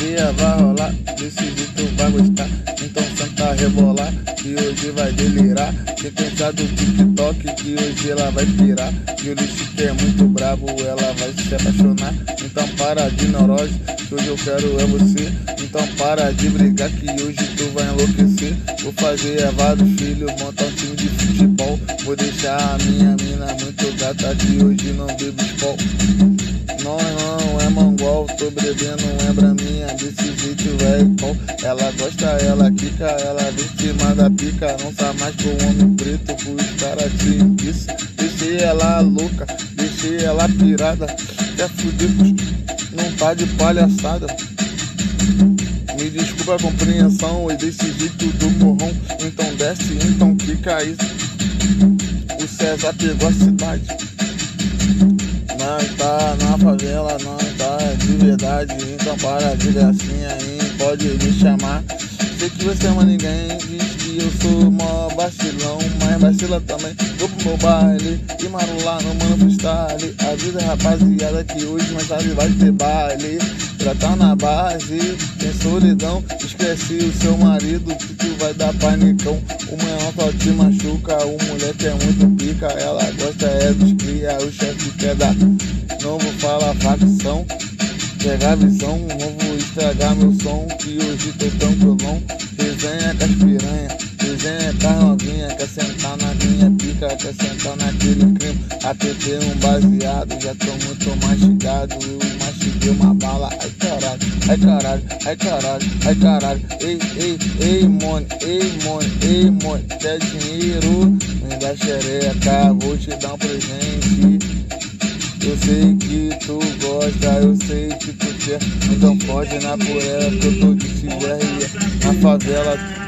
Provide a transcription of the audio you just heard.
putaria vai rolar, desse jeito vai gostar. Então senta rebolar, que hoje vai delirar. Quem pensar do TikTok, que hoje ela vai pirar. E o lixo é muito brabo, ela vai se apaixonar. Então para de neurose, que hoje eu quero é você. Então para de brigar, que hoje tu vai enlouquecer. Vou fazer é vários filhos, montar um time de futebol. Vou deixar a minha mina muito gata, que hoje não bebo tô bebendo é braminha Desse jeito velho, ela gosta, ela quica Ela vem cima da pica, não tá mais com o homem preto Os caras te isso, deixei ela louca Deixei ela pirada, quer fuder, não tá de palhaçada. Me desculpa a compreensão e desse jeito do morrão Então desce, então clica isso O César pegou a cidade Nós tá na favela, nós tá de verdade Então para de gracinha e pode me chamar Sei que você ama ninguém, diz que eu sou mó vacilão Mas vacila também, vou pro meu baile E marolar no mano freestyle. A vida rapaziada que hoje mais tarde vai ter baile. Já tá na base, tem solidão Esquece o seu marido que tu vai dar panicão. O menor só te machuca, o moleque é muito pica. Ela gosta é dos cria, o chefe quer dar Não vou falar facção Pegar visão, não vou estragar meu som Que hoje tô tranquilão Resenha com as piranha Resenha com as novinha Quer sentar na minha pica Quer sentar naquele crime. APT um baseado Já tô muito mastigado. Eu mastiguei uma bala Ai caralho, ai caralho, ai caralho, ai caralho. Ei, ei, ei, mone, ei, mone, ei, mone Quer dinheiro? Me dá xereca Vou te dar um presente. Eu sei que tu gosta, eu sei Então pode na por ela que eu tô de tiver Na favela